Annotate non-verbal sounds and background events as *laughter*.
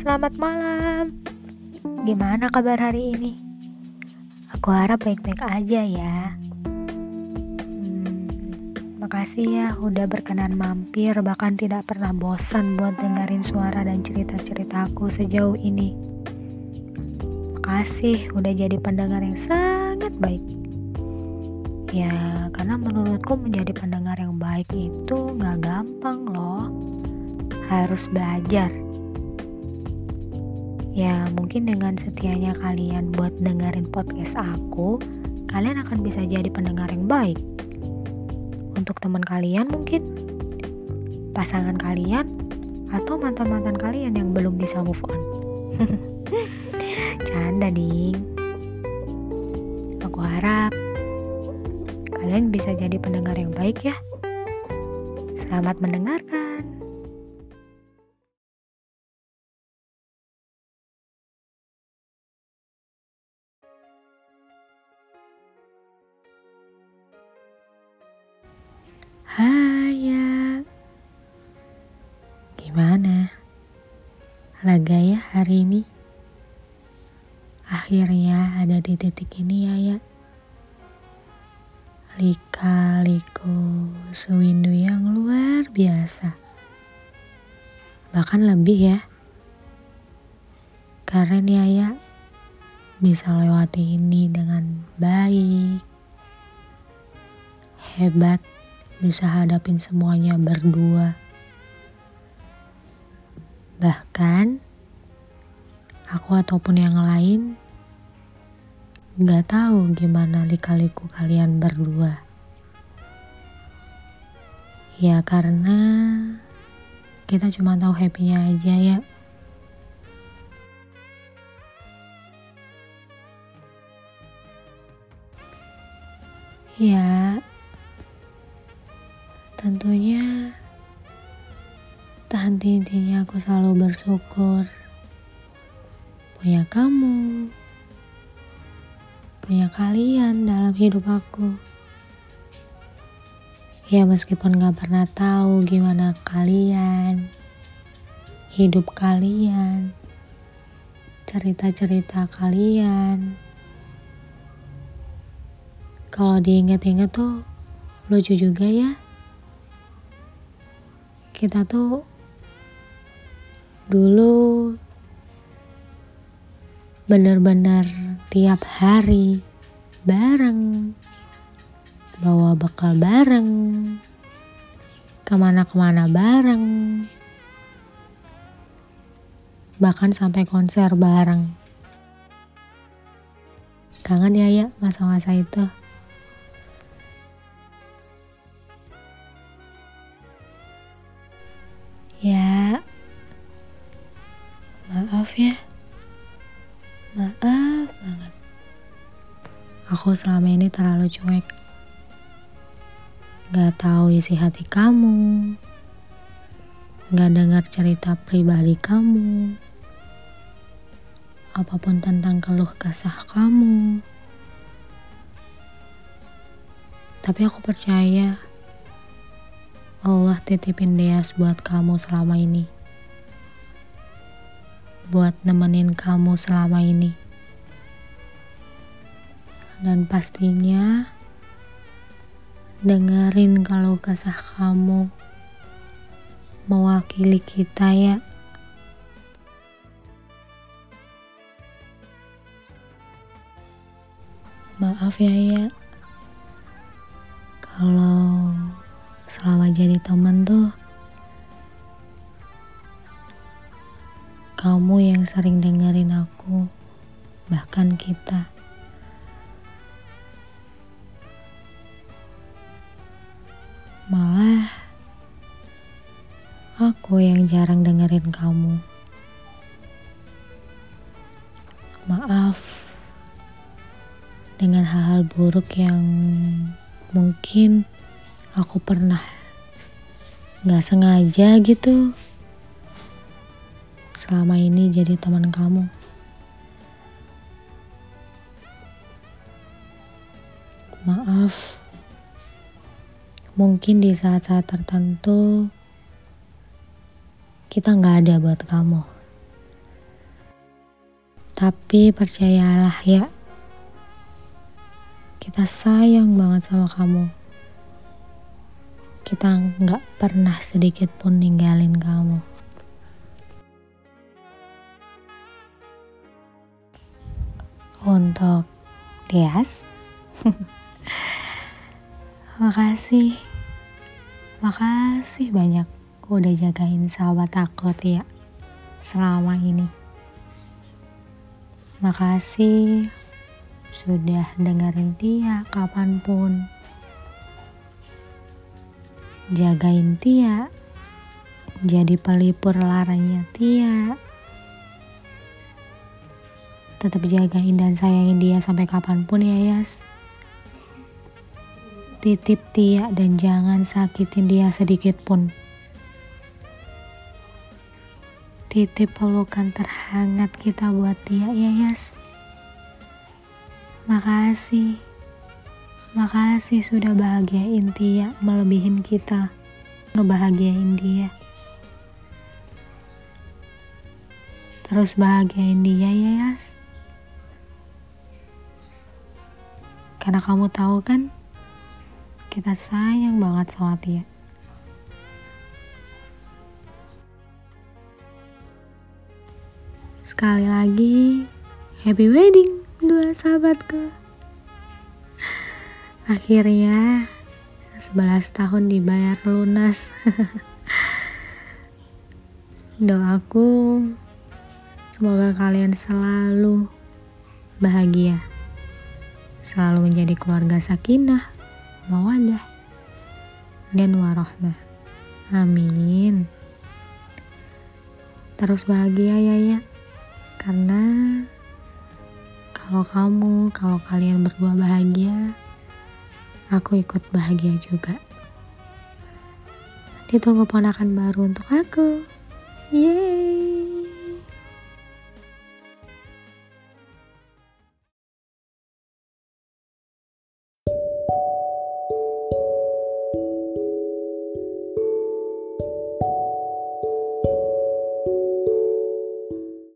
selamat malam. Gimana kabar hari ini? Aku harap baik-baik aja ya. Hmm, makasih ya udah berkenan mampir bahkan tidak pernah bosan buat dengerin suara dan cerita-cerita aku sejauh ini. Makasih udah jadi pendengar yang sangat baik. Ya, karena menurutku menjadi pendengar yang baik itu gak gampang loh. Harus belajar. Ya, mungkin dengan setianya kalian buat dengerin podcast aku, kalian akan bisa jadi pendengar yang baik. Untuk teman kalian mungkin, pasangan kalian, atau mantan-mantan kalian yang belum bisa move on. *laughs* Canda, ding. Aku harap kalian bisa jadi pendengar yang baik ya. Selamat mendengarkan. Hai ya Gimana? Lega ya hari ini? Akhirnya ada di titik ini ya ya Lika-liku sewindu yang luar biasa. Bahkan lebih ya. Karena ya ya bisa lewati ini dengan baik. Hebat bisa hadapin semuanya berdua. Bahkan aku ataupun yang lain Gak tahu gimana likaliku kalian berdua. Ya karena kita cuma tahu happy-nya aja ya. Ya, tentunya tak henti-hentinya aku selalu bersyukur punya kamu, punya kalian dalam hidup aku. Ya meskipun gak pernah tahu gimana kalian, hidup kalian, cerita-cerita kalian. Kalau diingat-ingat tuh lucu juga ya. Kita tuh dulu benar-benar tiap hari bareng bawa bekal bareng ke mana-kemana bareng bahkan sampai konser bareng. Kangen ya ya masa-masa itu ya maaf ya Maaf banget. Aku selama ini terlalu cuek. Gak tahu isi hati kamu. Gak dengar cerita pribadi kamu. Apa pun tentang keluh kesah kamu. Tapi aku percaya Allah titipin Deas buat kamu selama ini buat nemenin kamu selama ini. Dan pastinya dengerin kalau kesah kamu mewakili kita ya. Maaf ya ya. Kalau selama jadi temen tuh Kamu yang sering dengerin aku, bahkan kita. Malah aku yang jarang dengerin kamu. Maaf dengan hal-hal buruk yang mungkin aku pernah gak sengaja gitu selama ini jadi teman kamu. Maaf, mungkin di saat-saat tertentu kita nggak ada buat kamu. Tapi percayalah ya, kita sayang banget sama kamu. Kita nggak pernah sedikit pun ninggalin kamu. Untuk Tias, *laughs* makasih, makasih banyak udah jagain sahabat aku Tia selama ini. Makasih sudah dengerin Tia kapan pun. Jagain Tia, jadi pelipur laranya Tia. Tetap jagain dan sayangin dia sampai kapan pun ya Yas. Titip Tia dan jangan sakitin dia sedikit pun. Titip pelukan terhangat kita buat dia ya Yas. Makasih. Makasih sudah bahagiain Tia, melebihin kita. Ngebahagiain dia. Terus bahagiain dia ya Yas. Karena kamu tahu kan, kita sayang banget sama Tia. Sekali lagi, happy wedding dua sahabatku. Akhirnya 11 tahun dibayar lunas. *laughs* Doaku semoga kalian selalu bahagia. Selalu menjadi keluarga sakinah, mawadah, dan warohmah. Amin. Terus bahagia ya ya. Karena kalau kamu, kalau kalian berdua bahagia, aku ikut bahagia juga. Ditunggu ponakan baru untuk aku. Yeay.